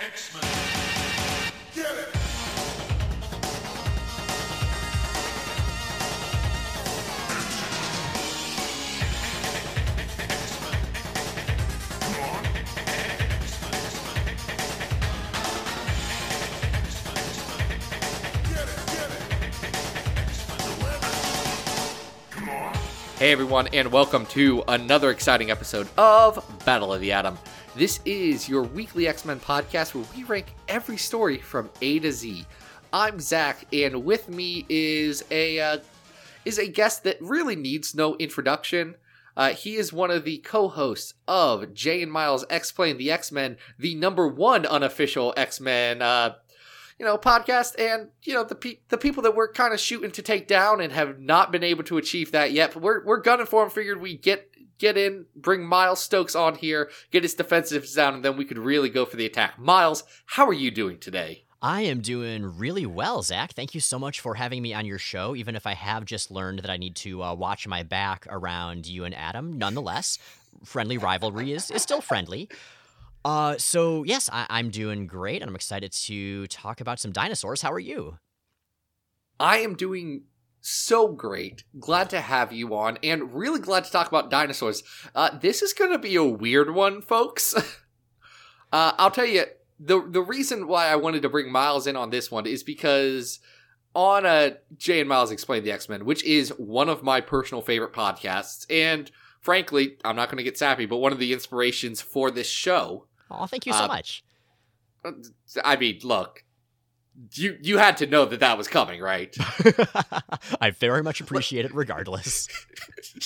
X-Men. Get it! Hey everyone, and welcome to another exciting episode of Battle of the Atom. This is your weekly X Men podcast where we rank every story from A to Z. I'm Zach, and with me is a uh, is a guest that really needs no introduction. Uh, he is one of the co-hosts of Jay and Miles Explain the X Men, the number one unofficial X Men uh, you know, podcast and, you know, the pe- the people that we're kind of shooting to take down and have not been able to achieve that yet. But we're, we're gunning for him. Figured we get get in, bring Miles Stokes on here, get his defensives down, and then we could really go for the attack. Miles, how are you doing today? I am doing really well, Zach. Thank you so much for having me on your show. Even if I have just learned that I need to uh, watch my back around you and Adam, nonetheless, friendly rivalry is, is still friendly. Uh, so yes, I, I'm doing great, and I'm excited to talk about some dinosaurs. How are you? I am doing so great. Glad to have you on, and really glad to talk about dinosaurs. Uh, this is going to be a weird one, folks. uh, I'll tell you the the reason why I wanted to bring Miles in on this one is because on a Jay and Miles Explain the X Men, which is one of my personal favorite podcasts, and frankly, I'm not going to get sappy, but one of the inspirations for this show. Oh, thank you so Uh, much. I mean, look, you you had to know that that was coming, right? I very much appreciate it, regardless.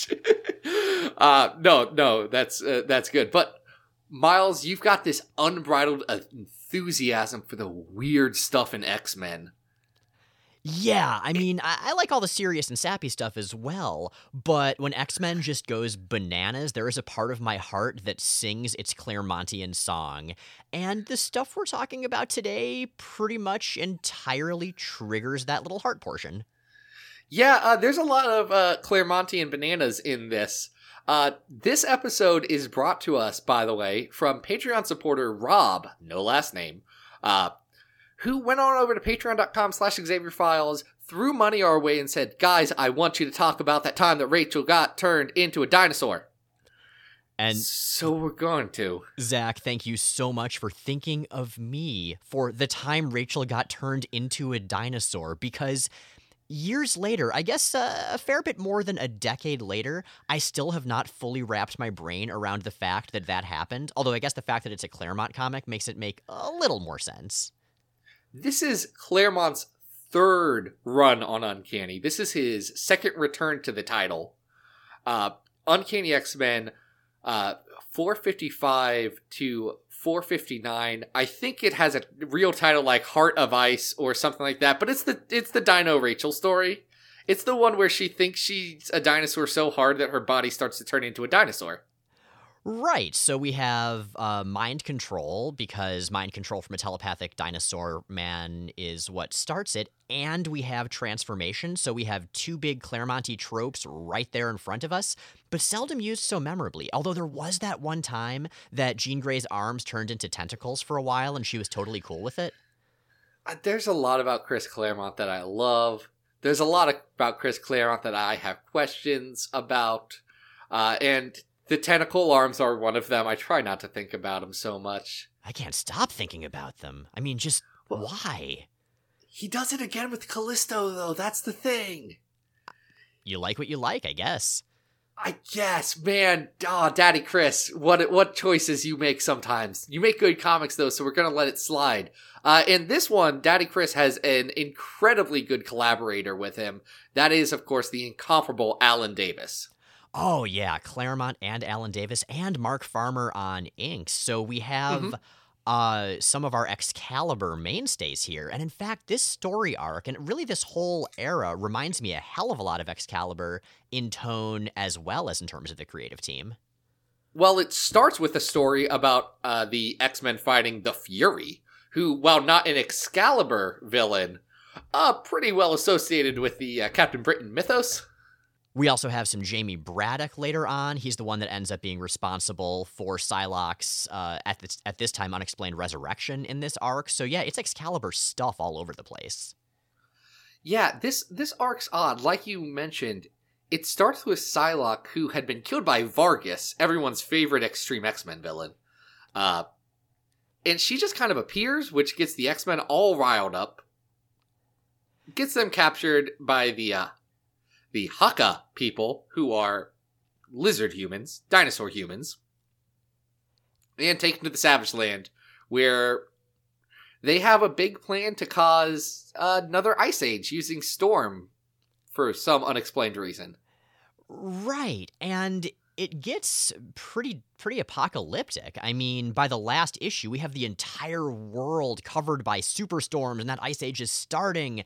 uh, no, no, that's uh, that's good. But Miles, you've got this unbridled enthusiasm for the weird stuff in X Men. Yeah, I mean, I, I like all the serious and sappy stuff as well, but when X Men just goes bananas, there is a part of my heart that sings its Claremontian song. And the stuff we're talking about today pretty much entirely triggers that little heart portion. Yeah, uh, there's a lot of uh, Claremont and bananas in this. Uh, this episode is brought to us, by the way, from Patreon supporter Rob, no last name, uh, who went on over to patreon.com slash Xavier Files, threw money our way, and said, Guys, I want you to talk about that time that Rachel got turned into a dinosaur. And so we're going to. Zach, thank you so much for thinking of me for the time Rachel got turned into a dinosaur because years later, I guess uh, a fair bit more than a decade later, I still have not fully wrapped my brain around the fact that that happened. Although I guess the fact that it's a Claremont comic makes it make a little more sense. This is Claremont's third run on Uncanny. This is his second return to the title. Uh, Uncanny X Men, uh, 455 to 459. I think it has a real title like Heart of Ice or something like that. But it's the it's the Dino Rachel story. It's the one where she thinks she's a dinosaur so hard that her body starts to turn into a dinosaur. Right. So we have uh, mind control because mind control from a telepathic dinosaur man is what starts it. And we have transformation. So we have two big Claremonti tropes right there in front of us, but seldom used so memorably. Although there was that one time that Jean Grey's arms turned into tentacles for a while and she was totally cool with it. Uh, There's a lot about Chris Claremont that I love. There's a lot about Chris Claremont that I have questions about. Uh, and the tentacle arms are one of them. I try not to think about them so much. I can't stop thinking about them. I mean, just Well- why? He does it again with Callisto, though. That's the thing. You like what you like, I guess. I guess, man. Oh, Daddy Chris, what what choices you make sometimes. You make good comics though, so we're gonna let it slide. Uh, in this one, Daddy Chris has an incredibly good collaborator with him. That is, of course, the incomparable Alan Davis. Oh yeah, Claremont and Alan Davis and Mark Farmer on inks. So we have Mhm. uh some of our Excalibur mainstays here. And in fact, this story arc and really this whole era reminds me a hell of a lot of Excalibur in tone as well as in terms of the creative team. Well, it starts with a story about uh, the X Men fighting the Fury, who, while not an Excalibur villain, uh, pretty well associated with the uh, Captain Britain mythos. We also have some Jamie Braddock later on. He's the one that ends up being responsible for Psylocke's uh, at this at this time unexplained resurrection in this arc. So yeah, it's Excalibur stuff all over the place. Yeah, this this arc's odd. Like you mentioned, it starts with Psylocke, who had been killed by Vargas, everyone's favorite Extreme X Men villain. Uh, and she just kind of appears, which gets the X Men all riled up, gets them captured by the uh, the Haka people, who are lizard humans, dinosaur humans, and taken to the Savage Land, where they have a big plan to cause another ice age using Storm for some unexplained reason. Right. And it gets pretty pretty apocalyptic. I mean, by the last issue, we have the entire world covered by superstorms and that ice age is starting.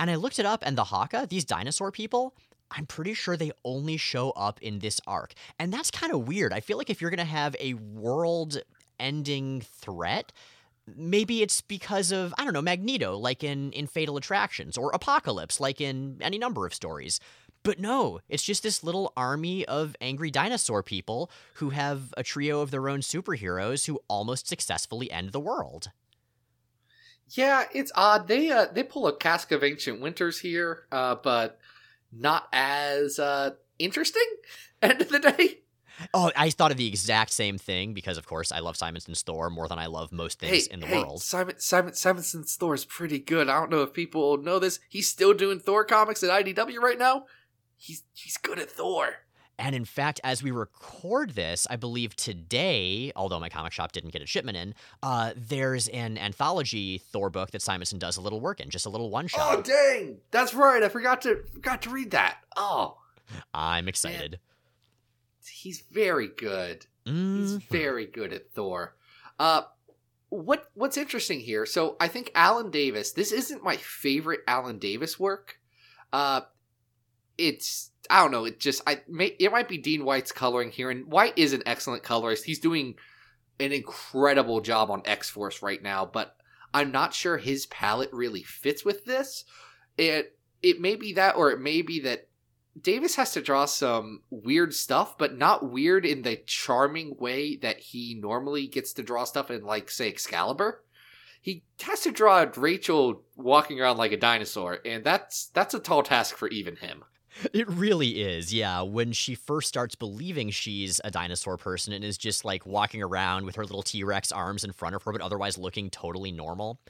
And I looked it up and the Haka, these dinosaur people, I'm pretty sure they only show up in this arc. And that's kind of weird. I feel like if you're going to have a world ending threat, maybe it's because of I don't know Magneto, like in in Fatal Attractions, or Apocalypse, like in any number of stories. But no, it's just this little army of angry dinosaur people who have a trio of their own superheroes who almost successfully end the world. Yeah, it's odd. They uh, they pull a Cask of Ancient Winters here, uh, but not as uh, interesting. End of the day. Oh, I thought of the exact same thing because, of course, I love Simonson's Thor more than I love most things hey, in the hey, world. Simon Simon Simonson's Thor is pretty good. I don't know if people know this. He's still doing Thor comics at IDW right now. He's he's good at Thor. And in fact, as we record this, I believe today, although my comic shop didn't get a shipment in, uh, there's an anthology Thor book that Simonson does a little work in, just a little one shot. Oh dang! That's right. I forgot to forgot to read that. Oh, I'm excited. he's very good. He's Mm. very good at Thor. Uh, what what's interesting here? So I think Alan Davis. This isn't my favorite Alan Davis work. Uh, it's I don't know. It just I may it might be Dean White's coloring here, and White is an excellent colorist. He's doing an incredible job on X Force right now, but I'm not sure his palette really fits with this. It it may be that, or it may be that Davis has to draw some weird stuff, but not weird in the charming way that he normally gets to draw stuff in, like, say, Excalibur. He has to draw Rachel walking around like a dinosaur, and that's that's a tall task for even him. It really is, yeah. When she first starts believing she's a dinosaur person and is just like walking around with her little T Rex arms in front of her, but otherwise looking totally normal.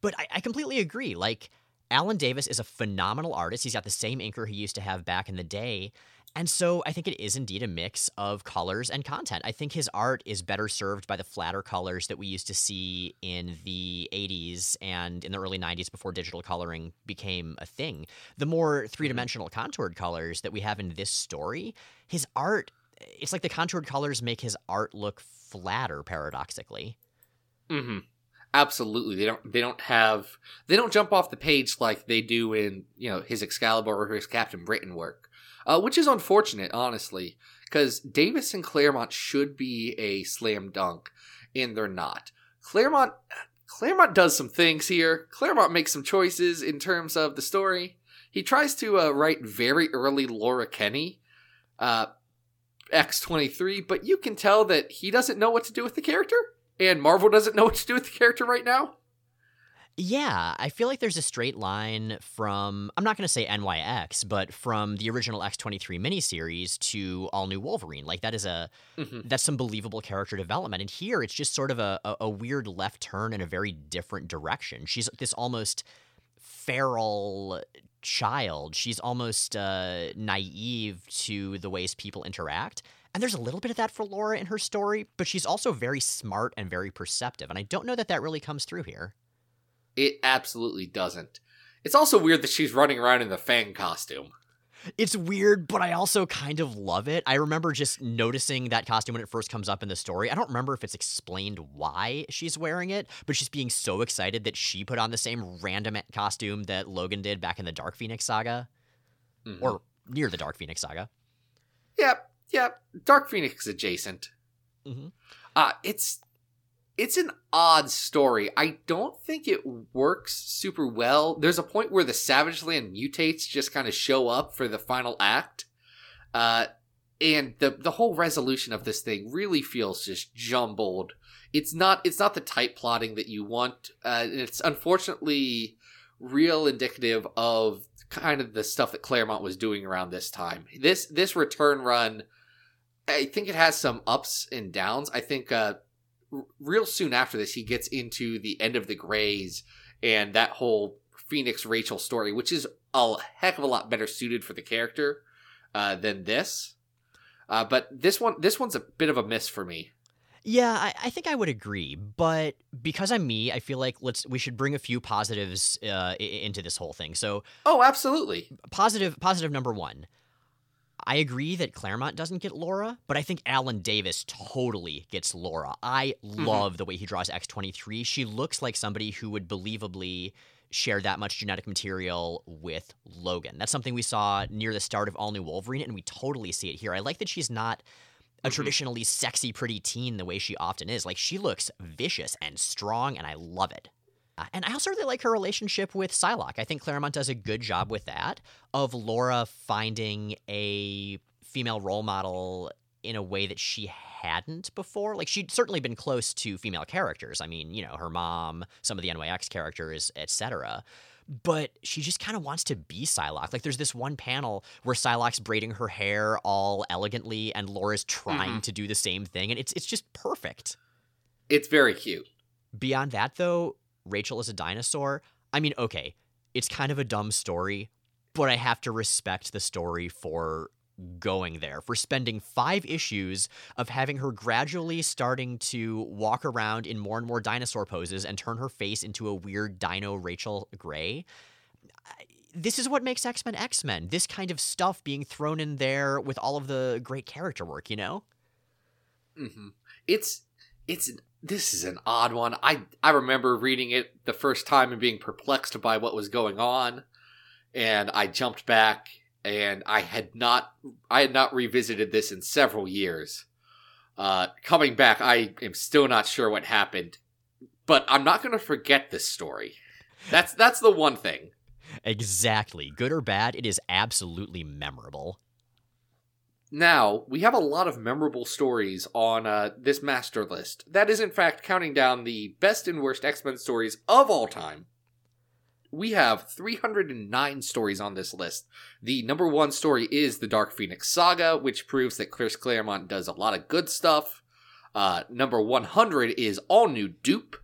But I, I completely agree. Like, Alan Davis is a phenomenal artist. He's got the same inker he used to have back in the day. And so I think it is indeed a mix of colors and content. I think his art is better served by the flatter colors that we used to see in the 80s and in the early 90s before digital coloring became a thing. The more three dimensional contoured colors that we have in this story, his art, it's like the contoured colors make his art look flatter, paradoxically. Mm-hmm. Absolutely, they don't. They don't have. They don't jump off the page like they do in you know his Excalibur or his Captain Britain work, uh, which is unfortunate, honestly, because Davis and Claremont should be a slam dunk, and they're not. Claremont, Claremont does some things here. Claremont makes some choices in terms of the story. He tries to uh, write very early Laura Kinney, uh, X twenty three, but you can tell that he doesn't know what to do with the character and Marvel doesn't know what to do with the character right now. Yeah, I feel like there's a straight line from, I'm not going to say NYX, but from the original X23 miniseries to All New Wolverine. Like, that is a, Mhm. that's some believable character development. And here it's just sort of a, a, a weird left turn in a very different direction. She's this almost feral child. She's almost uh, naive to the ways people interact. And there's a little bit of that for Laura in her story, but she's also very smart and very perceptive. And I don't know that that really comes through here. It absolutely doesn't. It's also weird that she's running around in the Fang costume. It's weird, but I also kind of love it. I remember just noticing that costume when it first comes up in the story. I don't remember if it's explained why she's wearing it, but she's being so excited that she put on the same random costume that Logan did back in the Dark Phoenix saga, Mhm. or near the Dark Phoenix saga. Yep, yep. Dark Phoenix adjacent. Mhm. Uh, it's it's an odd story. I don't think it works super well. There's a point where the Savage Land mutates just kind of show up for the final act. Uh, and the the whole resolution of this thing really feels just jumbled. It's not it's not the tight plotting that you want. Uh, it's unfortunately real indicative of kind of the stuff that Claremont was doing around this time. This this return run, I think it has some ups and downs. I think uh, r- real soon after this, he gets into the end of the Greys and that whole Phoenix Rachel story, which is a heck of a lot better suited for the character uh, than this. Uh, but this one, this one's a bit of a miss for me. Yeah, I, I think I would agree, but because I'm me, I feel like let's we should bring a few positives uh, i- into this whole thing. So Oh, absolutely. positive positive number one. I agree that Claremont doesn't get Laura, but I think Alan Davis totally gets Laura. I love the way he draws X23. She looks like somebody who would believably share that much genetic material with Logan. That's something we saw near the start of All New Wolverine, and we totally see it here. I like that she's not a Mhm. traditionally sexy, pretty teen the way she often is. Like, she looks vicious and strong, and I love it. Uh, And I also really like her relationship with Psylocke. I think Claremont does a good job with that, of Laura finding a female role model in a way that she hadn't before. Like, she'd certainly been close to female characters. I mean, you know, her mom, some of the NYX characters, etc. But she just kind of wants to be Psylocke. Like, there's this one panel where Psylocke's braiding her hair all elegantly, and Laura's trying to do the same thing, and it's it's just perfect. It's very cute. Beyond that, though, Rachel is a dinosaur. I mean, okay, it's kind of a dumb story, but I have to respect the story for going there, for spending five issues of having her gradually starting to walk around in more and more dinosaur poses and turn her face into a weird dino Rachel Grey. This is what makes X Men X Men. This kind of stuff being thrown in there with all of the great character work, you know? hmm It's it's this is an odd one. I I remember reading it the first time and being perplexed by what was going on, and I jumped back and I had not I had not revisited this in several years. Uh, coming back, I am still not sure what happened, but I'm not going to forget this story. That's that's the one thing. Exactly. Good or bad, it is absolutely memorable. Now, we have a lot of memorable stories on uh, this master list. That is, in fact, counting down the best and worst X Men stories of all time. We have 309 stories on this list. The number one story is the Dark Phoenix Saga, which proves that Chris Claremont does a lot of good stuff. Uh, number 100 is All New Dupe.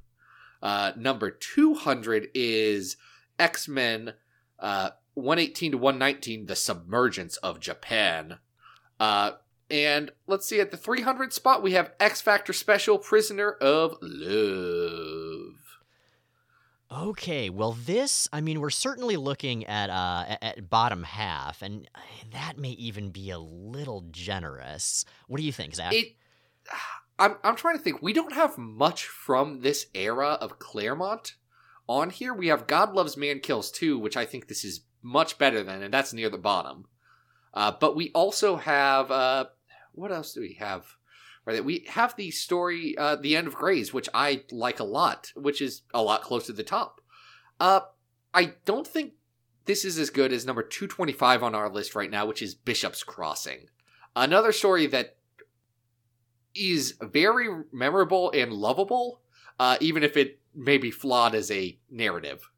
Uh, number 200 is X Men uh, 118 to 119, The Submergence of Japan. Uh, and let's see, at the 300 spot, we have X Factor Special Prisoner of Love. Okay, well, this, I mean, we're certainly looking at uh, at, bottom half, and that may even be a little generous. What do you think, Zach? It. I'm, I'm trying to think. We don't have much from this era of Claremont on here. We have God Loves Man Kills 2, which I think this is much better than, and that's near the bottom. Uh, but we also have. Uh, what else do we have? Right, we have the story, uh, The End of Greys, which I like a lot, which is a lot close to the top. Uh, I don't think this is as good as number 225 on our list right now, which is Bishop's Crossing. Another story that is very memorable and lovable, uh, even if it may be flawed as a narrative.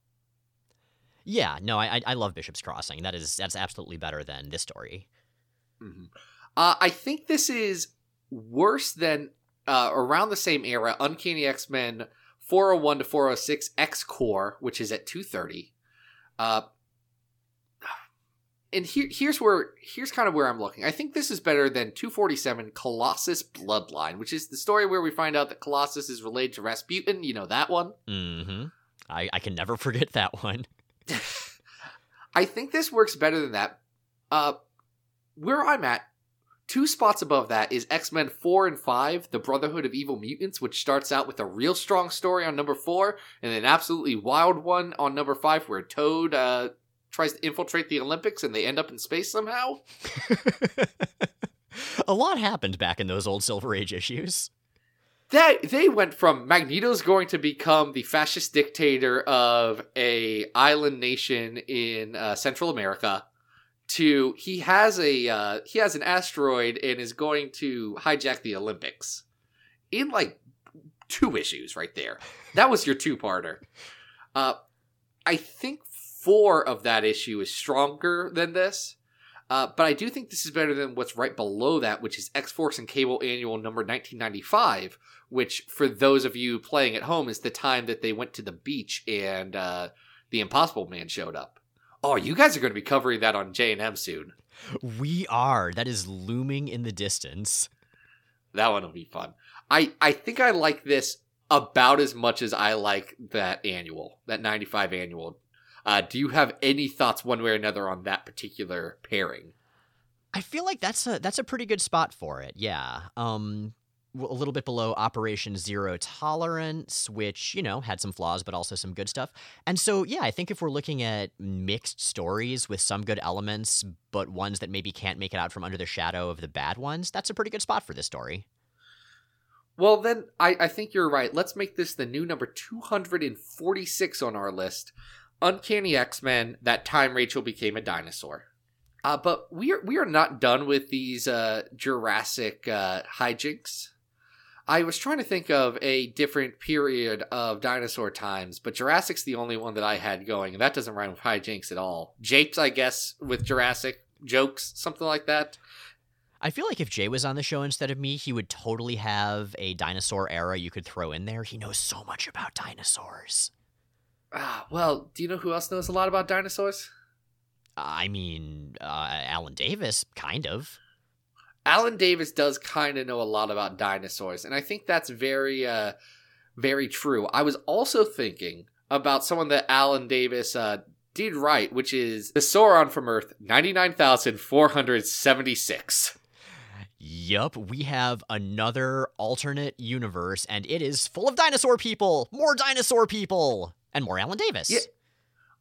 Yeah, no, I, I love Bishop's Crossing. That is that's absolutely better than this story. Mhm. Uh, I think this is worse than uh, around the same era Uncanny X Men 401 to 406 X Core, which is at 230. Uh, and here, here's where here's kind of where I'm looking. I think this is better than 247 Colossus Bloodline, which is the story where we find out that Colossus is related to Rasputin. You know that one. Mm-hmm. I, I can never forget that one. I think this works better than that. Uh, where I'm at, two spots above that is X Men 4 and 5, The Brotherhood of Evil Mutants, which starts out with a real strong story on number 4, and an absolutely wild one on number 5 where Toad uh, tries to infiltrate the Olympics and they end up in space somehow. a lot happened back in those old Silver Age issues. That they went from Magneto's going to become the fascist dictator of a island nation in uh, Central America to he has a uh, he has an asteroid and is going to hijack the Olympics in like two issues right there. That was your two parter. Uh, I think four of that issue is stronger than this. Uh, but I do think this is better than what's right below that, which is X Force and Cable Annual number 1995, which, for those of you playing at home, is the time that they went to the beach and uh, the Impossible Man showed up. Oh, you guys are going to be covering that on J and M soon. We are. That is looming in the distance. That one will be fun. I I think I like this about as much as I like that annual, that 95 annual. Uh, do you have any thoughts one way or another on that particular pairing? I feel like that's a that's a pretty good spot for it. Yeah. Um a little bit below Operation Zero Tolerance, which, you know, had some flaws but also some good stuff. And so, yeah, I think if we're looking at mixed stories with some good elements, but ones that maybe can't make it out from under the shadow of the bad ones, that's a pretty good spot for this story. Well, then I, I think you're right. Let's make this the new number 246 on our list. Uncanny X Men. That time Rachel became a dinosaur. Uh, but we are we are not done with these uh, Jurassic uh, hijinks. I was trying to think of a different period of dinosaur times, but Jurassic's the only one that I had going, and that doesn't rhyme with hijinks at all. Japes, I guess, with Jurassic jokes, something like that. I feel like if Jay was on the show instead of me, he would totally have a dinosaur era you could throw in there. He knows so much about dinosaurs. Ah, well, do you know who else knows a lot about dinosaurs? I mean, uh, Alan Davis, kind of. Alan Davis does kind of know a lot about dinosaurs, and I think that's very, uh, very true. I was also thinking about someone that Alan Davis uh, did right, which is the Sauron from Earth, 99,476. Yup, we have another alternate universe, and it is full of dinosaur people! More dinosaur people! And more Alan Davis. Yeah.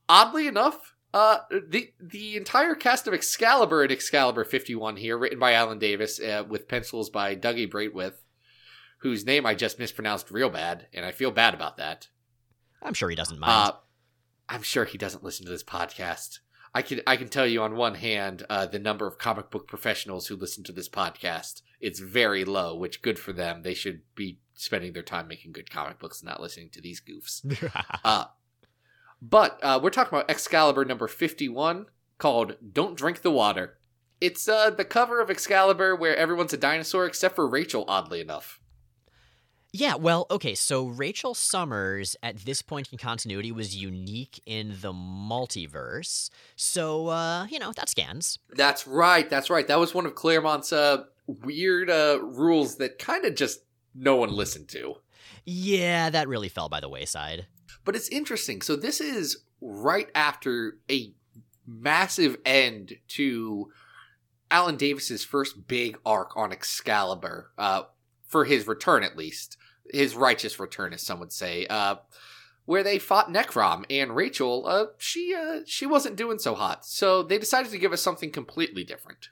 Oddly enough, uh, the the entire cast of Excalibur and Excalibur 51 here, written by Alan Davis, uh, with pencils by Dougie Braithwaite, whose name I just mispronounced real bad, and I feel bad about that. I'm sure he doesn't mind. Uh, I'm sure he doesn't listen to this podcast. I can I can tell you on one hand uh, the number of comic book professionals who listen to this podcast. It's very low, which good for them. They should be spending their time making good comic books, and not listening to these goofs. uh, but uh, we're talking about Excalibur number 51 called Don't Drink the Water. It's uh, the cover of Excalibur where everyone's a dinosaur except for Rachel, oddly enough. Yeah, well, okay, so Rachel Summers at this point in continuity was unique in the multiverse. So, uh, you know, that scans. That's right, that's right. That was one of Claremont's uh, weird uh, rules that kind of just no one listened to. Yeah, that really fell by the wayside. But it's interesting. So this is right after a massive end to Alan Davis's first big arc on Excalibur, uh, for his return at least, his righteous return, as some would say, uh, where they fought Necrom and Rachel. Uh, she uh, she wasn't doing so hot, so they decided to give us something completely different.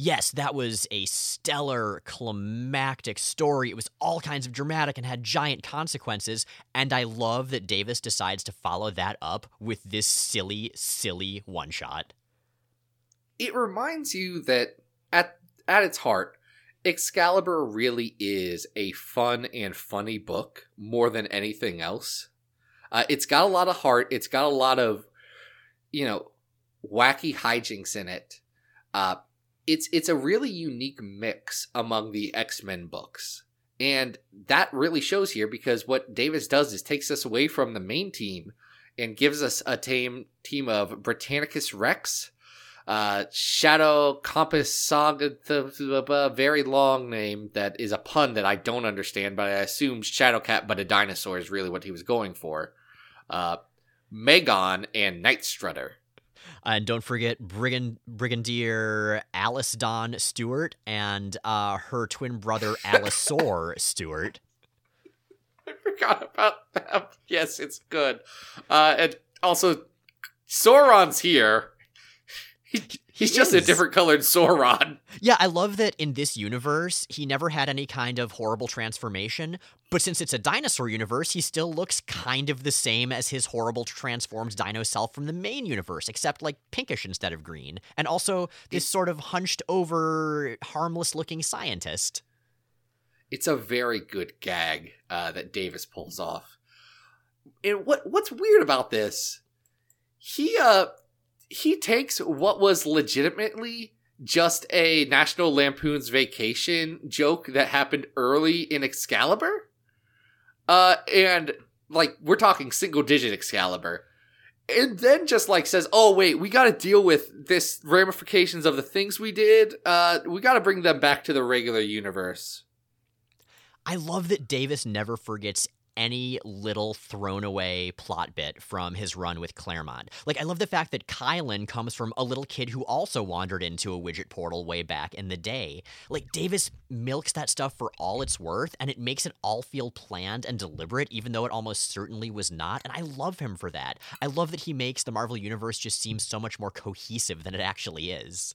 Yes, that was a stellar, climactic story. It was all kinds of dramatic and had giant consequences. And I love that Davis decides to follow that up with this silly, silly one shot. It reminds you that at at its heart, Excalibur really is a fun and funny book more than anything else. Uh, it's got a lot of heart. It's got a lot of, you know, wacky hijinks in it. Uh, it's it's a really unique mix among the X-Men books. And that really shows here because what Davis does is takes us away from the main team and gives us a team team of Britannicus Rex, uh, Shadow Compass Saga, very long name that is a pun that I don't understand, but I assume Shadow Cat, but a dinosaur is really what he was going for. Uh, Meggan and Night Strutter. And don't forget Brigand- Brigadier Alysande Stuart and uh, her twin brother Alisaur Stewart. I forgot about them. Yes, it's good. Uh, and also, Sauron's here. He, He's He just a different colored Sauron. Yeah, I love that in this universe, he never had any kind of horrible transformation, but since it's a dinosaur universe, he still looks kind of the same as his horrible transformed dino self from the main universe, except like pinkish instead of green. And also this sort of hunched over, harmless looking scientist. It's a very good gag uh, that Davis pulls off. And what what's weird about this? He uh he takes what was legitimately just a National Lampoon's Vacation joke that happened early in Excalibur, uh, and like we're talking single digit Excalibur, and then just like says, "Oh wait, we got to deal with this ramifications of the things we did. Uh, we got to bring them back to the regular universe." I love that Davis never forgets any little thrown away plot bit from his run with Claremont. Like, I love the fact that Kylun comes from a little kid who also wandered into a widget portal way back in the day. Like, Davis milks that stuff for all it's worth, and it makes it all feel planned and deliberate, even though it almost certainly was not. And I love him for that. I love that he makes the Marvel Universe just seem so much more cohesive than it actually is.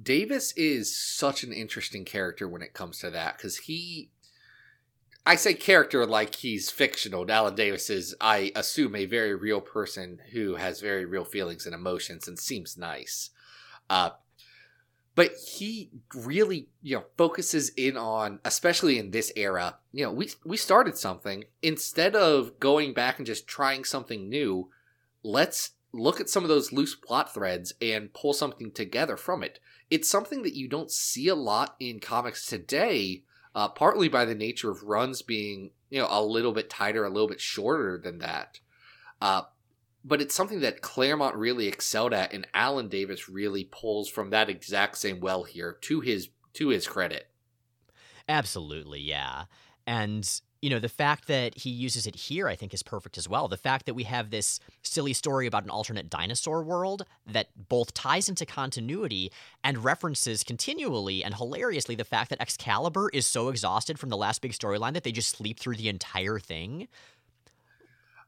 Davis is such an interesting character when it comes to that because he. I say character like he's fictional. Alan Davis is, I assume, a very real person who has very real feelings and emotions and seems nice. Uh, but he really, you know, focuses in on, especially in this era. You know, we we started something instead of going back and just trying something new. Let's look at some of those loose plot threads and pull something together from it it's something that you don't see a lot in comics today, uh, partly by the nature of runs being you know a little bit tighter, a little bit shorter than that. Uh, but it's something that Claremont really excelled at, and Alan Davis really pulls from that exact same well here to his to his credit. Absolutely, yeah. And you know, the fact that he uses it here, I think, is perfect as well. The fact that we have this silly story about an alternate dinosaur world that both ties into continuity and references continually and hilariously the fact that Excalibur is so exhausted from the last big storyline that they just sleep through the entire thing.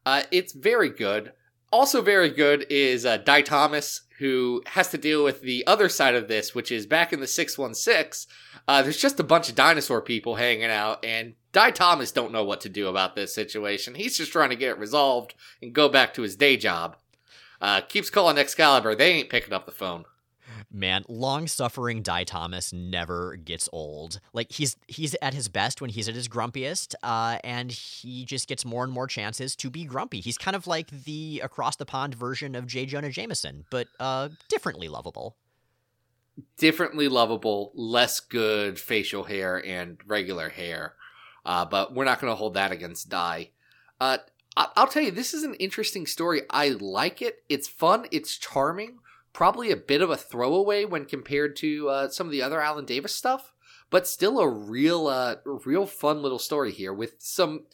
Uh, it's very good. Also, very good is uh, Dai Thomas, who has to deal with the other side of this, which is back in the 616. Uh, there's just a bunch of dinosaur people hanging out, and Dai Thomas don't know what to do about this situation. He's just trying to get it resolved and go back to his day job. Uh, keeps calling Excalibur. They ain't picking up the phone. Man, long-suffering Dai Thomas never gets old. Like he's he's at his best when he's at his grumpiest, uh, and he just gets more and more chances to be grumpy. He's kind of like the across the pond version of J. Jonah Jameson, but uh, differently lovable. Differently lovable, less good facial hair and regular hair. Uh, but we're not going to hold that against Dai. Uh, I'll tell you, this is an interesting story. I like it. It's fun. It's charming. Probably a bit of a throwaway when compared to uh, some of the other Alan Davis stuff, but still a real, uh, real fun little story here with some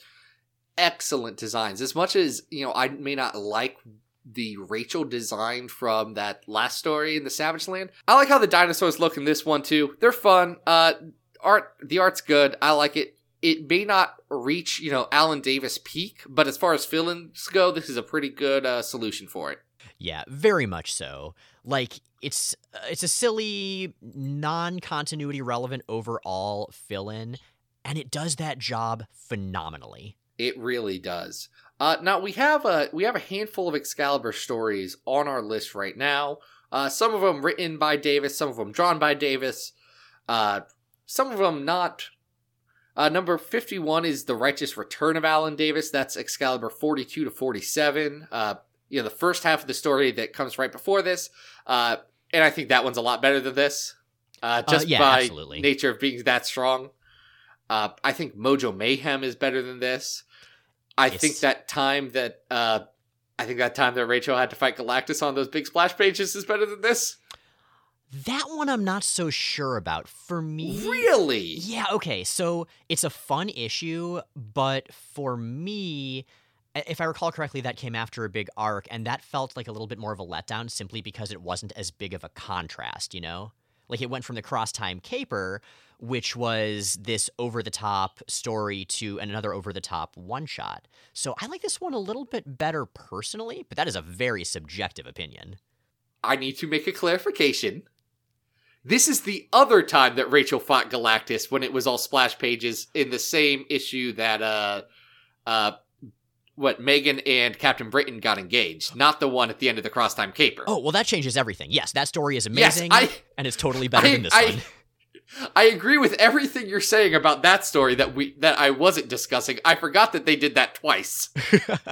excellent designs. As much as you know, I may not like the Rachel design from that last story in the Savage Land. I like how the dinosaurs look in this one too. They're fun. Uh, art, the art's good. I like it it may not reach you know Alan Davis peak, but as far as fill-ins go, this is a pretty good uh, solution for it. Yeah, very much so. Like it's uh, it's a silly, non-continuity relevant overall fill-in, and it does that job phenomenally. It really does. Uh, now we have a we have a handful of Excalibur stories on our list right now. Uh, some of them written by Davis, some of them drawn by Davis, uh, some of them not. Uh, number 51 is The Righteous Return of Alan Davis. That's Excalibur 42 to 47. Uh, you know, the first half of the story that comes right before this. Uh, and I think that one's a lot better than this. Uh, just yeah, by absolutely. nature of being that strong. Uh, I think Mojo Mayhem is better than this. I Yes. think that time that uh, I think that time that Rachel had to fight Galactus on those big splash pages is better than this. That one I'm not so sure about. For me, Really? Yeah, okay. So it's a fun issue, but for me, if I recall correctly, that came after a big arc, and that felt like a little bit more of a letdown simply because it wasn't as big of a contrast, you know? Like it went from the cross time caper, which was this over the top story, to another over the top one shot. So I like this one a little bit better personally, but that is a very subjective opinion. I need to make a clarification. This is the other time that Rachel fought Galactus when it was all splash pages in the same issue that uh uh what Meggan and Captain Britain got engaged, not the one at the end of the Cross Time Caper. Oh, well, that changes everything. Yes, that story is Yes, amazing, I- and it's totally better I- than this I- one. I agree with everything you're saying about that story that we that I wasn't discussing. I forgot that they did that twice.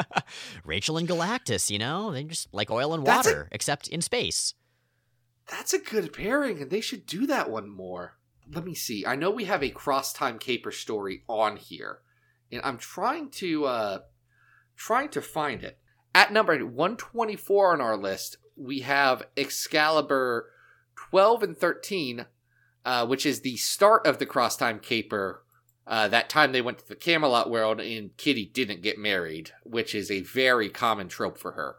Rachel and Galactus, you know, they just like oil and water, except in space. That's a good pairing, and they should do that one more. Let me see. I know we have a cross time caper story on here, and I'm trying to uh trying to find it. At number 124 on our list, we have Excalibur 12 and 13, uh, which is the start of the cross time caper. Uh, that time they went to the Camelot world and Kitty didn't get married, which is a very common trope for her.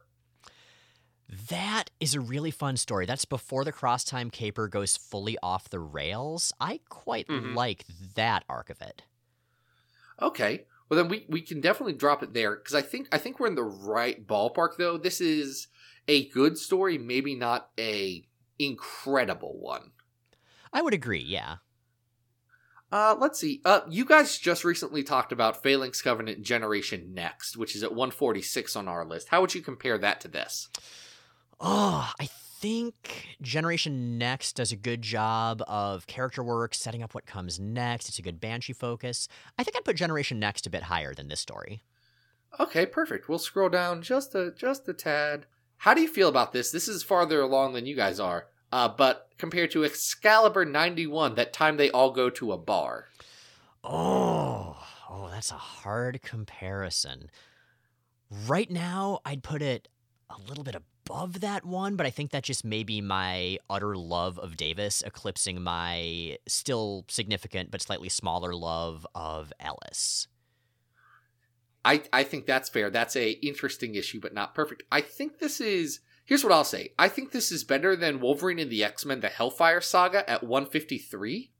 That is a really fun story. That's before the cross time caper goes fully off the rails. I quite Mhm. like that arc of it. Okay. Well, then we, we can definitely drop it there because I think I think we're in the right ballpark. Though this is a good story, maybe not a incredible one. I would agree, yeah. Uh, let's see. Uh, you guys just recently talked about Phalanx Covenant Generation Next, which is at 146 on our list. How would you compare that to this? Oh, I think Generation Next does a good job of character work, setting up what comes next. It's a good Banshee focus. I think I'd put Generation Next a bit higher than this story. Okay, perfect. We'll scroll down just a just a tad. How do you feel about this? This is farther along than you guys are. Uh, but compared to Excalibur 91, that time they all go to a bar. Oh, oh, that's a hard comparison. Right now, I'd put it a little bit above that one, but I think that just may be my utter love of Davis eclipsing my still significant but slightly smaller love of Ellis. I, I think that's fair. That's a interesting issue, but not perfect. I think this is. Here's what I'll say. I think this is better than Wolverine and the X Men: The Hellfire Saga at 153,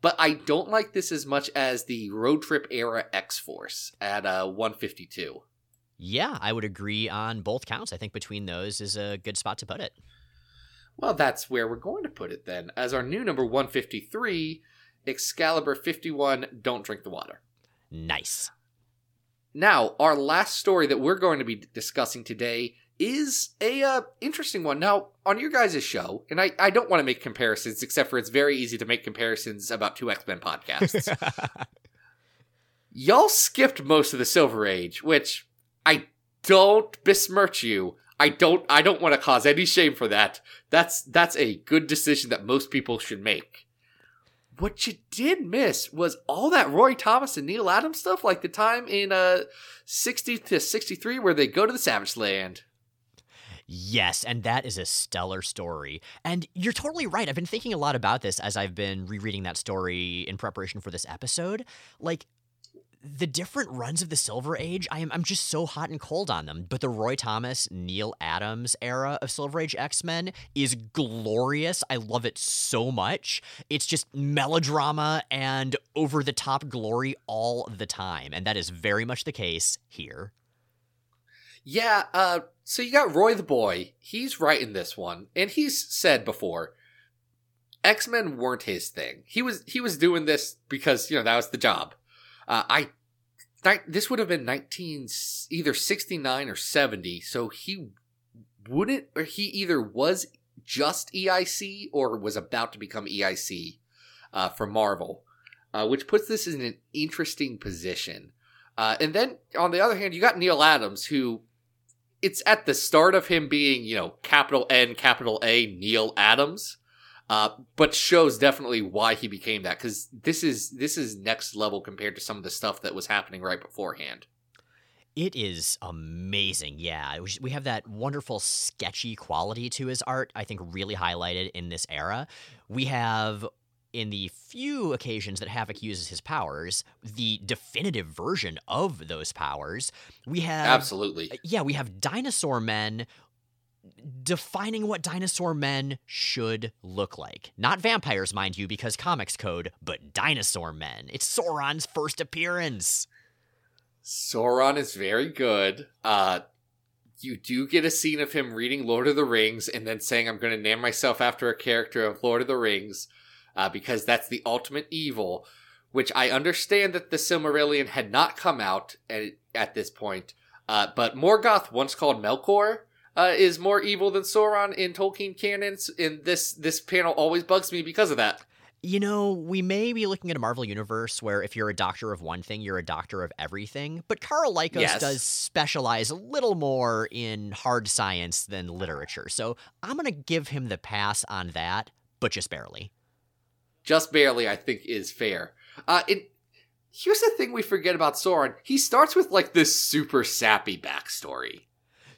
but I don't like this as much as the Road Trip era X Force at uh, 152. Yeah, I would agree on both counts. I think between those is a good spot to put it. Well, that's where we're going to put it then. As our new number 153, Excalibur 51, Don't Drink the Water. Nice. Now, our last story that we're going to be discussing today is a uh, interesting one. Now, on your guys' show, and I, I don't want to make comparisons, except for it's very easy to make comparisons about two X Men podcasts. Y'all skipped most of the Silver Age, which don't besmirch you. I don't I don't want to cause any shame for that. That's that's a good decision that most people should make. What you did miss was all that Roy Thomas and Neal Adams stuff, like the time in uh 60 to 63 where they go to the Savage Land. Yes, and that is a stellar story. And you're totally right. I've been thinking a lot about this as I've been rereading that story in preparation for this episode. Like the different runs of the Silver Age, I am I'm just so hot and cold on them. But the Roy Thomas, Neal Adams era of Silver Age X-Men is glorious. I love it so much. It's just melodrama and over the top glory all the time. And that is very much the case here. Yeah, uh, so you got Roy the Boy. He's writing this one, and he's said before, X Men weren't his thing. He was he was doing this because you know that was the job. Uh, I this would have been nineteen either sixty nine or seventy, so he wouldn't or he either was just EIC or was about to become EIC uh, for Marvel, uh, which puts this in an interesting position. Uh, and then on the other hand, you got Neal Adams, who it's at the start of him being, you know, capital N, capital A, Neal Adams, uh, but shows definitely why he became that because this is this is next level compared to some of the stuff that was happening right beforehand. It is amazing. Yeah. We- We have that wonderful sketchy quality to his art, I think really highlighted in this era. We have in the few occasions that Havoc uses his powers, the definitive version of those powers. We have Absolutely. yeah, we have dinosaur men defining what dinosaur men should look like. Not vampires, mind you, because comics code, but dinosaur men. It's Sauron's first appearance. Sauron is very good. Uh, you do get a scene of him reading Lord of the Rings and then saying, I'm going to name myself after a character of Lord of the Rings uh, because that's the ultimate evil, which I understand that the Silmarillion had not come out at, at this point. Uh, but Morgoth, once called Melkor, uh, is more evil than Sauron in Tolkien canons, and this this panel always bugs me because of that. You know, we may be looking at a Marvel universe where if you're a doctor of one thing, you're a doctor of everything. But Karl Lykos Yes. does specialize a little more in hard science than literature. So I'm going to give him the pass on that, but just barely. Just barely, I think, is fair. Uh, it, here's the thing we forget about Sauron. He starts with like this super sappy backstory.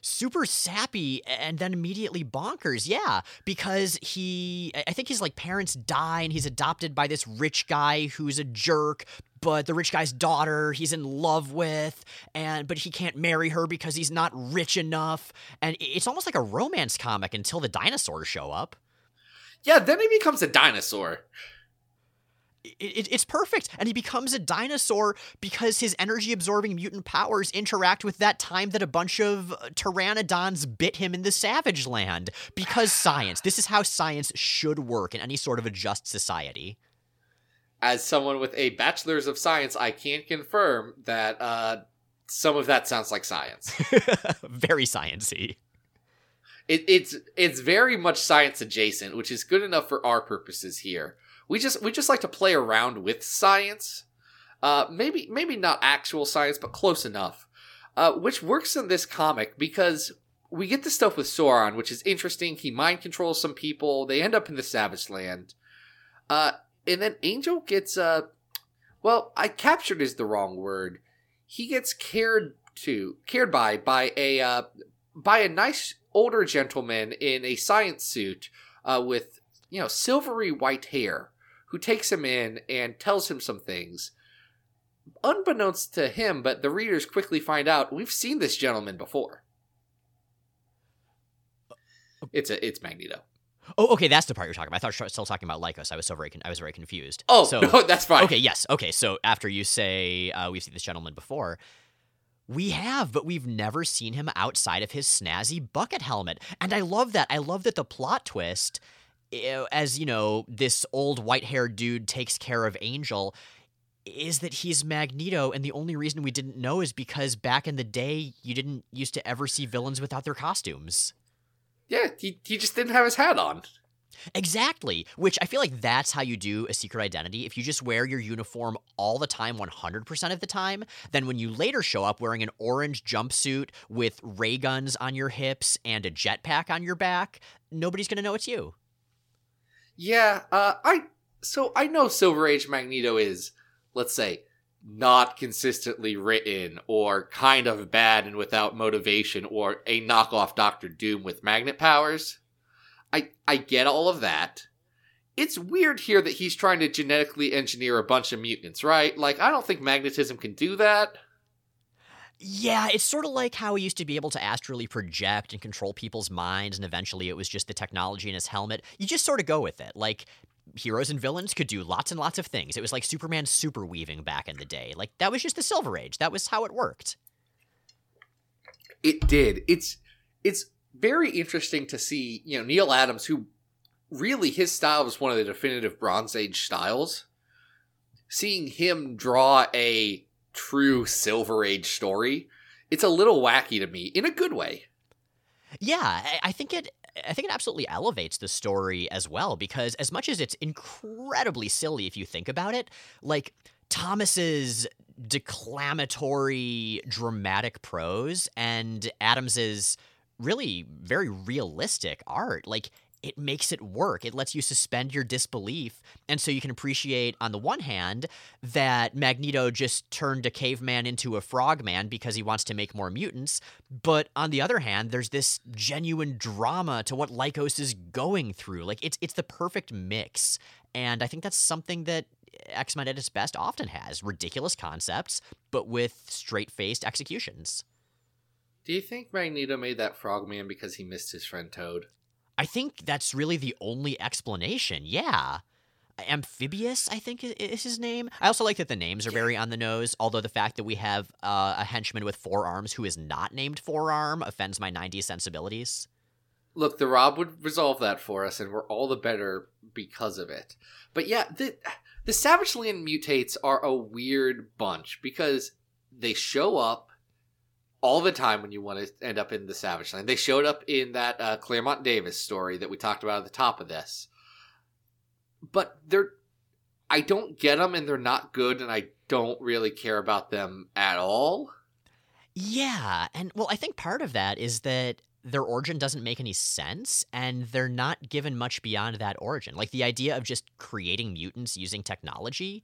Super sappy and then immediately bonkers. Yeah because he i think his like parents die and he's adopted by this rich guy who's a jerk but the rich guy's daughter he's in love with and but he can't marry her because he's not rich enough. And it's almost like a romance comic until the dinosaurs show up. Yeah, then he becomes a dinosaur. It, it, it's perfect. And he becomes a dinosaur because his energy absorbing mutant powers interact with that time that a bunch of uh, pteranodons bit him in the savage land. Because science. This is how science should work in any sort of a just society. As someone with a bachelor's of science, I can confirm that uh, some of that sounds like science. very sciency it, it's it's very much science adjacent, which is good enough for our purposes here. We just we just like to play around with science. Uh, maybe maybe not actual science, but close enough. Uh, which works in this comic because we get the stuff with Sauron, which is interesting. He mind controls some people. They end up in the Savage Land. Uh, and then Angel gets uh, well, I captured is the wrong word. He gets cared to cared by by a uh, by a nice older gentleman in a science suit uh, with you know silvery white hair who takes him in and tells him some things unbeknownst to him but the readers quickly find out we've seen this gentleman before it's a it's magneto oh okay that's the part you're talking about i thought you were still talking about Lykos i was so very con- i was very confused oh so no that's fine Okay, yes. Okay, so after you say uh, we've seen this gentleman before, we have, but we've never seen him outside of his snazzy bucket helmet. And I love that. I love that the plot twist, Eh, as you know, this old white haired dude takes care of Angel, is that he's Magneto. And the only reason we didn't know is because back in the day, you didn't used to ever see villains without their costumes. yeah he, he just didn't have his hat on Exactly, which I feel like that's how you do a secret identity. If you just wear your uniform all the time, 100% of the time, then when you later show up wearing an orange jumpsuit with ray guns on your hips and a jetpack on your back, nobody's going to know it's you. Yeah uh i so i know silver age magneto is let's say not consistently written or kind of bad and without motivation or a knockoff Doctor Doom with magnet powers. I I get all of that. It's weird here that he's trying to genetically engineer a bunch of mutants, right? Like I don't think magnetism can do that. Yeah, it's sort of like how he used to be able to astrally project and control people's minds, and eventually it was just the technology in his helmet. You just sort of go with it. Like, heroes and villains could do lots and lots of things. It was like Superman super weaving back in the day. Like, that was just the Silver Age. That was how it worked. It did. It's it's very interesting to see, you know, Neal Adams who really his style was one of the definitive Bronze Age styles. Seeing him draw a true Silver Age story, it's a little wacky to me in a good way. Yeah, I, think it. I think it absolutely elevates the story as well because as much as it's incredibly silly if you think about it, like Thomas's declamatory dramatic prose and Adams's really very realistic art, like it makes it work. It lets you suspend your disbelief. And so you can appreciate, on the one hand, that Magneto just turned a caveman into a frogman because he wants to make more mutants. But on the other hand, there's this genuine drama to what Lykos is going through. Like it's it's the perfect mix. And I think that's something that X Men at its best often has ridiculous concepts, but with straight faced executions. Do you think Magneto made that frogman because he missed his friend Toad? I think that's really the only explanation. Yeah. Amphibious, I think is his name. I also like that the names are very on the nose, although the fact that we have uh, a henchman with four arms who is not named Forearm offends my 90s sensibilities. Look, the Rob would resolve that for us, and we're all the better because of it. But yeah, the the Savage Land mutates are a weird bunch because they show up all the time when you want to end up in the Savage Land. They showed up in that uh, Claremont Davis story that we talked about at the top of this. But they're I don't get them, and they're not good, and I don't really care about them at all. Yeah, and well, I think part of that is that their origin doesn't make any sense, and they're not given much beyond that origin. Like the idea of just creating mutants using technology,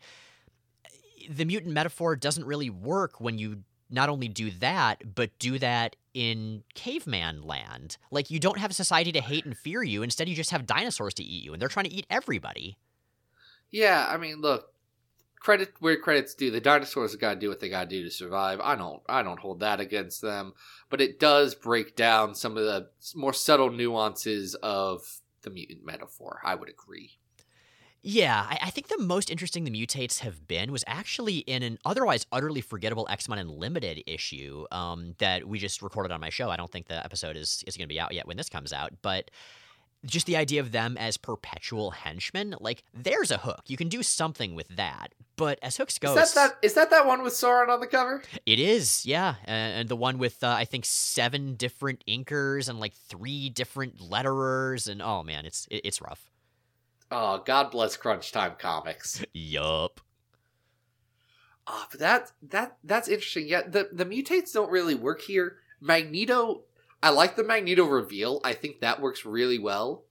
the mutant metaphor doesn't really work when you not only do that, but do that in caveman land. Like you don't have society to hate and fear you, instead, you just have dinosaurs to eat you, and they're trying to eat everybody. Yeah, I mean, look, credit where credit's due. The dinosaurs got to do what they got to do to survive. I don't, I don't hold that against them, but it does break down some of the more subtle nuances of the mutant metaphor. I would agree. Yeah, I, I think the most interesting the mutates have been was actually in an otherwise utterly forgettable X Men Unlimited issue um, that we just recorded on my show. I don't think the episode is, is going to be out yet when this comes out, but just the idea of them as perpetual henchmen, like there's a hook. You can do something with that. But as hooks go, Is that that? Is that that one with Sauron on the cover? it is, yeah, and, and the one with uh, I think seven different inkers and like three different letterers, and oh man, it's it, it's rough. Oh, God bless Crunch Time Comics. Yup. Oh, but that that that's interesting. Yeah, the the mutates don't really work here. Magneto, I like the Magneto reveal. I think that works really well.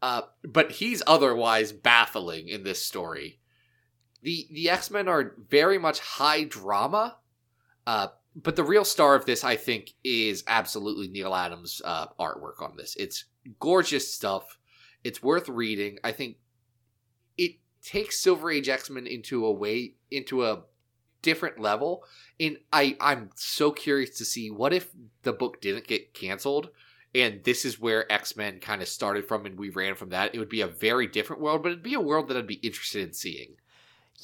Uh, but he's otherwise baffling in this story. the The X Men are very much high drama. Uh, but the real star of this, I think, is absolutely Neal Adams' uh, artwork on this. It's gorgeous stuff. It's worth reading. I think it takes Silver Age X Men into a way into a different level. And I I'm so curious to see what if the book didn't get canceled and this is where X-Men kind of started from and we ran from that. It would be a very different world, but it'd be a world that I'd be interested in seeing.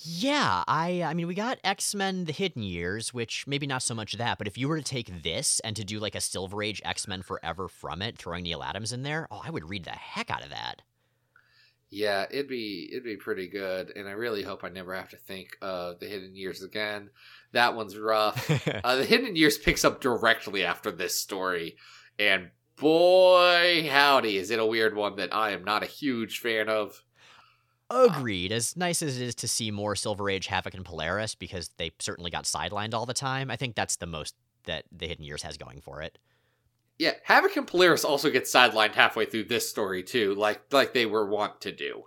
Yeah, I I mean we got X-Men the Hidden Years, which maybe not so much that, but if you were to take this and to do like a Silver Age X-Men Forever from it, throwing Neal Adams in there, oh, I would read the heck out of that. Yeah, it'd be it'd be pretty good, and I really hope I never have to think of the Hidden Years again. That one's rough. uh, the Hidden Years picks up directly after this story, and boy, howdy, is it a weird one that I am not a huge fan of. Agreed. As nice as it is to see more Silver Age Havoc and Polaris, because they certainly got sidelined all the time, I think that's the most that the Hidden Years has going for it. Yeah, Havoc and Polaris also get sidelined halfway through this story too, like like they were wont to do.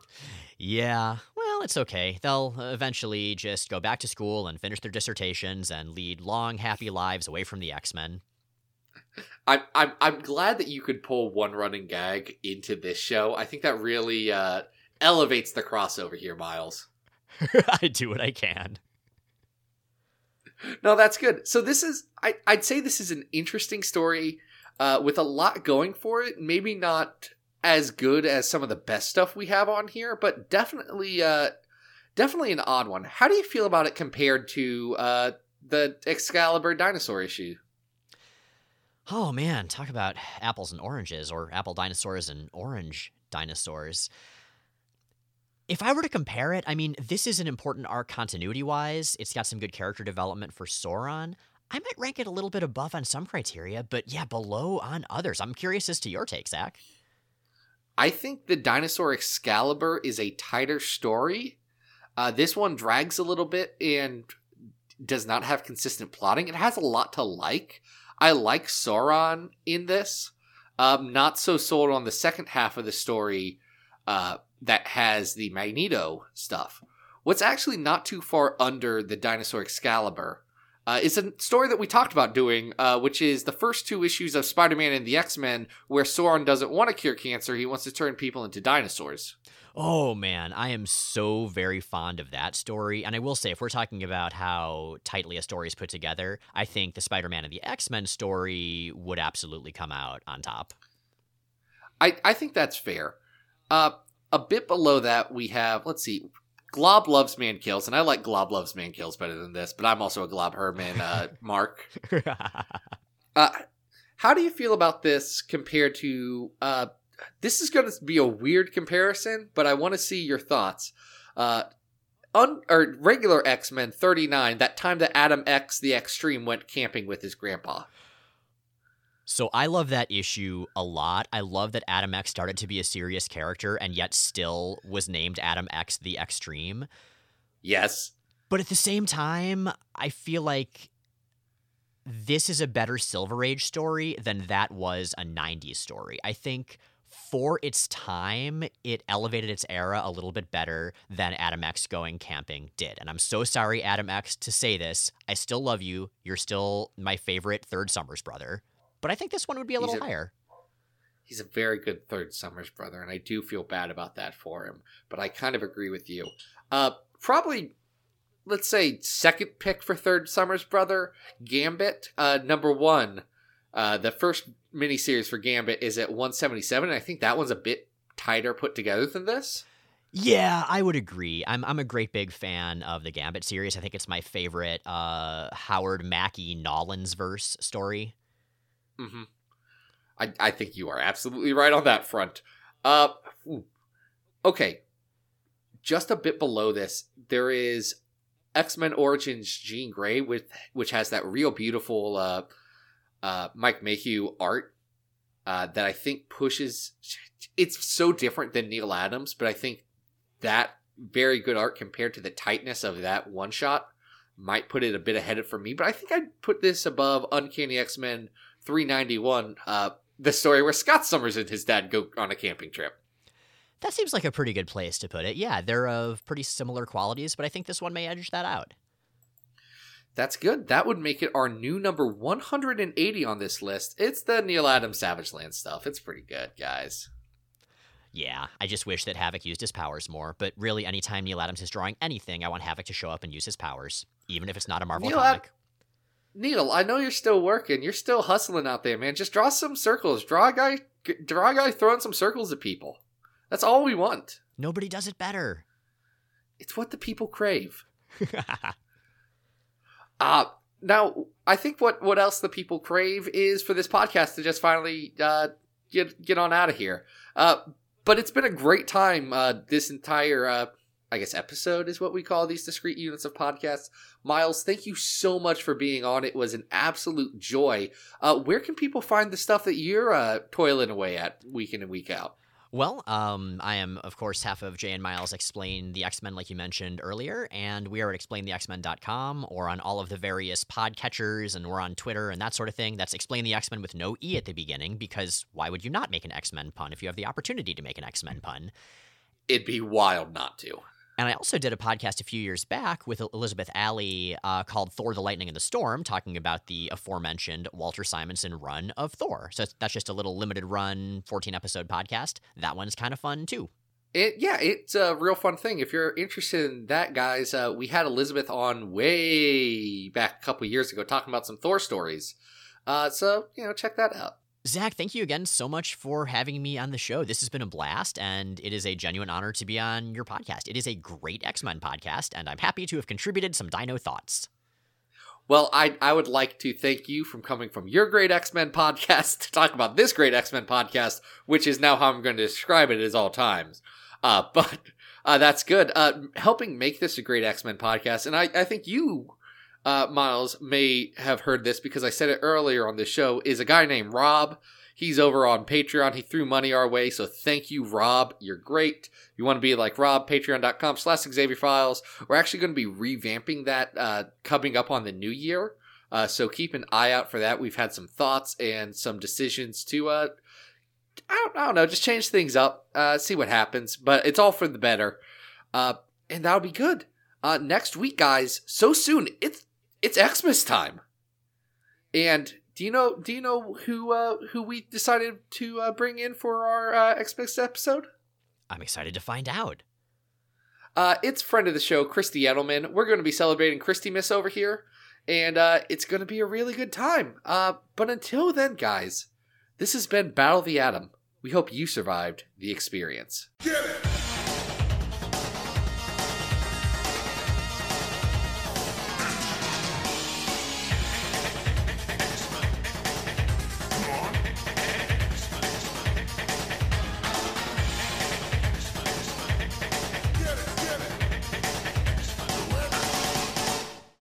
Yeah, well, it's okay. They'll eventually just go back to school and finish their dissertations and lead long, happy lives away from the X Men. I'm I'm I'm glad that you could pull one running gag into this show. I think that really uh, elevates the crossover here, Miles. I do what I can. No, that's good. So this is I I'd say this is an interesting story uh, with a lot going for it. Maybe not as good as some of the best stuff we have on here, but definitely uh, definitely an odd one. How do you feel about it compared to uh, the Excalibur dinosaur issue? Oh man, talk about apples and oranges, or apple dinosaurs and orange dinosaurs. If I were to compare it, I mean, this is an important arc continuity wise. It's got some good character development for Sauron. I might rank it a little bit above on some criteria, but yeah, below on others. I'm curious as to your take, Zach. I think the Dinosaur Excalibur is a tighter story. Uh, this one drags a little bit and does not have consistent plotting. It has a lot to like. I like Sauron in this. Um, not so sold on the second half of the story uh, that has the Magneto stuff. What's actually not too far under the Dinosaur Excalibur uh, is a story that we talked about doing, uh, which is the first two issues of Spider Man and the X Men, where Sauron doesn't want to cure cancer, he wants to turn people into dinosaurs. Oh man, I am so very fond of that story. And I will say, if we're talking about how tightly a story is put together, I think the Spider Man and the X Men story would absolutely come out on top. I, I think that's fair. Uh, a bit below that, we have let's see, Glob loves man kills, and I like Glob loves man kills better than this, but I'm also a Glob Herman uh, Mark. Uh, how do you feel about this compared to? Uh, this is going to be a weird comparison, but I want to see your thoughts. Uh, un, or regular X Men 39, that time that Adam X the Extreme went camping with his grandpa. So I love that issue a lot. I love that Adam X started to be a serious character and yet still was named Adam X the Extreme. Yes. But at the same time, I feel like this is a better Silver Age story than that was a 90s story. I think for its time, it elevated its era a little bit better than Adam X going camping did. And I'm so sorry, Adam X, to say this. I still love you. You're still my favorite third Summers brother. But I think this one would be a little a- higher. He's a very good third Summers brother, and I do feel bad about that for him. But I kind of agree with you. Uh, probably, let's say, second pick for third Summers brother, Gambit. Uh, number one, uh, the first miniseries for Gambit is at 177, I think that one's a bit tighter put together than this. Yeah, I would agree. I'm I'm a great big fan of the Gambit series. I think it's my favorite uh, Howard Mackie Nolans verse story. Mm-hmm. I, I think you are absolutely right on that front. Uh, ooh. okay. Just a bit below this, there is X Men Origins Jean Grey, with which has that real beautiful uh, uh, Mike Mayhew art uh, that I think pushes. It's so different than Neal Adams, but I think that very good art compared to the tightness of that one shot might put it a bit ahead of for me. But I think I'd put this above Uncanny X Men 391, uh, the story where Scott Summers and his dad go on a camping trip. That seems like a pretty good place to put it. Yeah, they're of pretty similar qualities, but I think this one may edge that out. That's good. That would make it our new number 180 on this list. It's the Neal Adams Savage Land stuff. It's pretty good, guys. Yeah, I just wish that Havoc used his powers more, but really, anytime Neal Adams is drawing anything, I want Havoc to show up and use his powers, even if it's not a Marvel Neal Ad- comic. Neal, I know you're still working. You're still hustling out there, man. Just draw some circles. Draw a guy, draw a guy throwing some circles at people. That's all we want. Nobody does it better. It's what the people crave. Uh now I think what what else the people crave is for this podcast to just finally uh get get on out of here. Uh but it's been a great time uh this entire uh I guess episode is what we call these discrete units of podcasts. Miles, thank you so much for being on. It was an absolute joy. Uh where can people find the stuff that you're uh toiling away at week in and week out? Well, um, I am, of course, half of Jay and Miles Explain the X Men, like you mentioned earlier, and we are at explainthexmen.com or on all of the various podcatchers, and we're on Twitter and that sort of thing. That's Explain the X Men with no E at the beginning, because why would you not make an X Men pun if you have the opportunity to make an X Men pun? It'd be wild not to. And I also did a podcast a few years back with Elizabeth Alley uh, called Thor the Lightning and the Storm, talking about the aforementioned Walter Simonson run of Thor. So that's just a little limited run, 14 episode podcast. That one's kind of fun too. It yeah, it's a real fun thing. If you're interested in that, guys, uh, we had Elizabeth on way back a couple years ago talking about some Thor stories. Uh, so you know, check that out. Zach, thank you again so much for having me on the show. This has been a blast, and it is a genuine honor to be on your podcast. It is a great X Men podcast, and I'm happy to have contributed some dino thoughts. Well, I I would like to thank you from coming from your great X Men podcast to talk about this great X Men podcast, which is now how I'm going to describe it as all times. Uh, but uh, that's good. Uh, helping make this a great X Men podcast, and I I think you. Uh, Miles may have heard this because I said it earlier on this show. Is a guy named Rob. He's over on Patreon. He threw money our way, so thank you, Rob. You're great. You want to be like Rob? Patreon.com slash Xavier Files. We're actually going to be revamping that uh, coming up on the new year. Uh, so keep an eye out for that. We've had some thoughts and some decisions to, uh, I don't, I don't know, just change things up, uh, see what happens. But it's all for the better, uh, and that'll be good. Uh, next week, guys, so soon. It's it's Xmas time, and do you know do you know who uh, who we decided to uh, bring in for our uh, Xmas episode? I'm excited to find out. Uh, it's friend of the show, Christy Edelman. We're going to be celebrating Christy Miss over here, and uh, it's going to be a really good time. Uh, but until then, guys, this has been Battle of the Atom. We We hope you survived the experience. Get it!